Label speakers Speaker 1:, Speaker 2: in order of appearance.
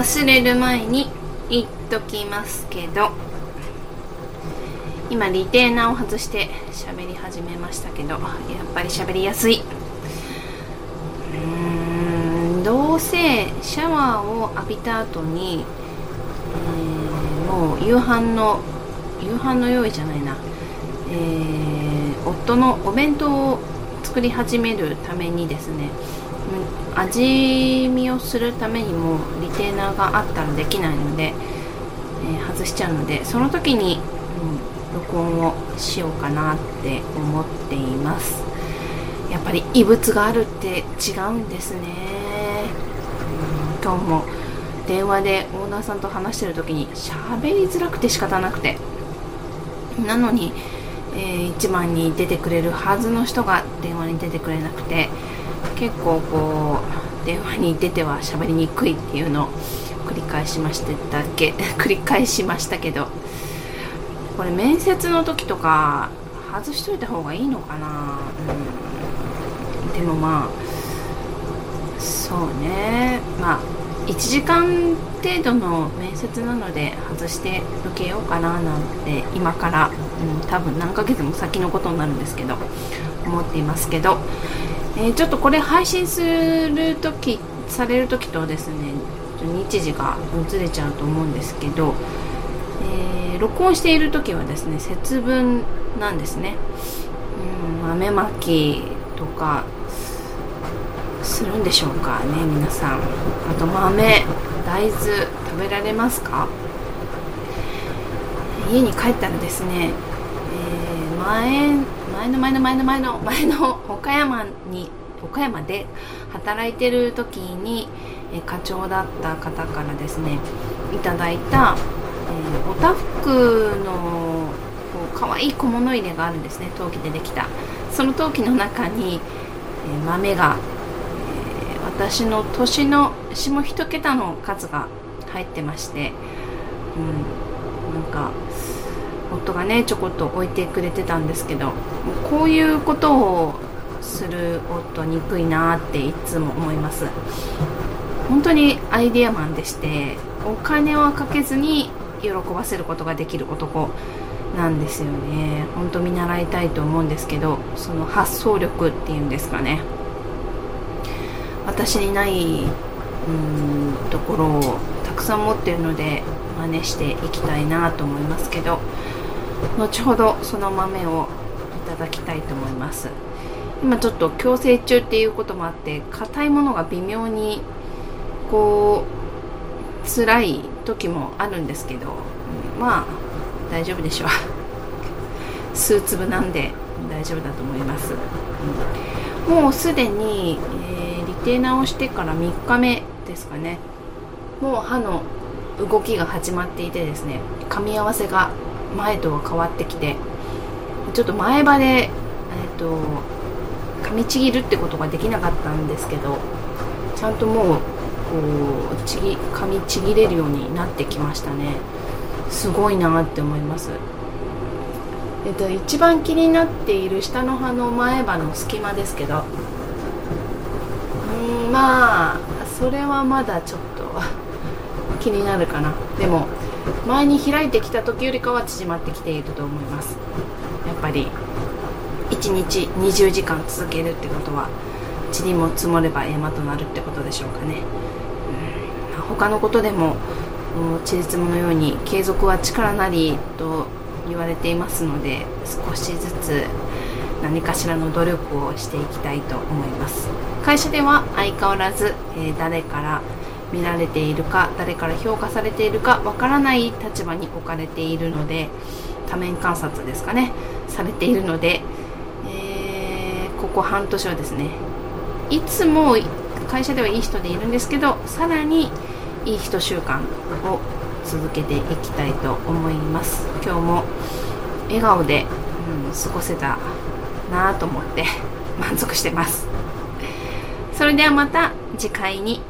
Speaker 1: 忘れる前に言っときますけど今リテーナーを外して喋り始めましたけどやっぱり喋りやすい。うーんどうせシャワーを浴びた後に、えーもう夕飯の夕飯の用意じゃないな、えー夫のお弁当を作り始めるためにですね味見をするためにもリテーナーがあったらできないので、えー外しちゃうのでその時に、うん、録音をしようかなって思っています。やっぱり異物があるって違うんですね、うん、今日も電話でオーナーさんと話してる時に喋りづらくて仕方なくて。なのに、えー一番に出てくれるはずの人が電話に出てくれなくて結構こう電話に出ては喋りにくいっていうのを繰り返しましてたけ 繰り返しましたけどこれ面接の時とか外しといた方がいいのかな、うん、でもまあそうね。まあ1時間程度の面接なので外して受けようかななんて今から、うん、多分何ヶ月も先のことになるんですけど思っていますけど、えーちょっとこれ配信する時される時とですね日時がずれちゃうと思うんですけど、えー録音している時はですね節分なんですね、うん、豆まきとかするんでしょうかね皆さん。あと豆大豆食べられますか？家に帰ったらですね、えー前前の前の前の前の前の岡山に岡山で働いてる時に、えー課長だった方からですねいただいた、えーおたふくのこう可愛い小物入れがあるんですね陶器でできたその陶器の中に、えー豆が私の年の下一桁の数が入ってまして、うん、なんか夫がねちょこっと置いてくれてたんですけどこういうことをする夫憎いなっていつも思います。本当にアイデアマンでしてお金をかけずに喜ばせることができる男なんですよね。本当見習いたいと思うんですけどその発想力っていうんですかね。私にないうんところをたくさん持っているので真似していきたいなと思いますけど後ほどその豆をいただきたいと思います。今ちょっと矯正中っていうこともあって硬いものが微妙にこう辛い時もあるんですけどまあ大丈夫でしょう。数粒なんで大丈夫だと思います、うん。もうすでに、えーリテーナーをしてから3日目ですかね。もう歯の動きが始まっていてですね噛み合わせが前とは変わってきてちょっと前歯で、えー、と噛みちぎるってことができなかったんですけどちゃんともうこうちぎ噛みちぎれるようになってきましたね。すごいなって思います。えっと、一番気になっている下の歯の前歯の隙間ですけどまあそれはまだちょっと気になるかな。でも前に開いてきた時よりかは縮まってきていると思います。やっぱり1日20時間続けるってことは塵も積もれば山となるってことでしょうかね、うん、他のことでももう塵積ものように継続は力なりと言われていますので少しずつ何かしらの努力をしていきたいと思います。会社では相変わらず、えー誰から見られているか誰から評価されているかわからない立場に置かれているので多面観察ですかね。されているので、えーここ半年はですねいつも会社ではいい人でいるんですけどさらにいい人習慣を続けていきたいと思います。今日も笑顔で、うん、過ごせたなと思って満足してます。それではまた次回に。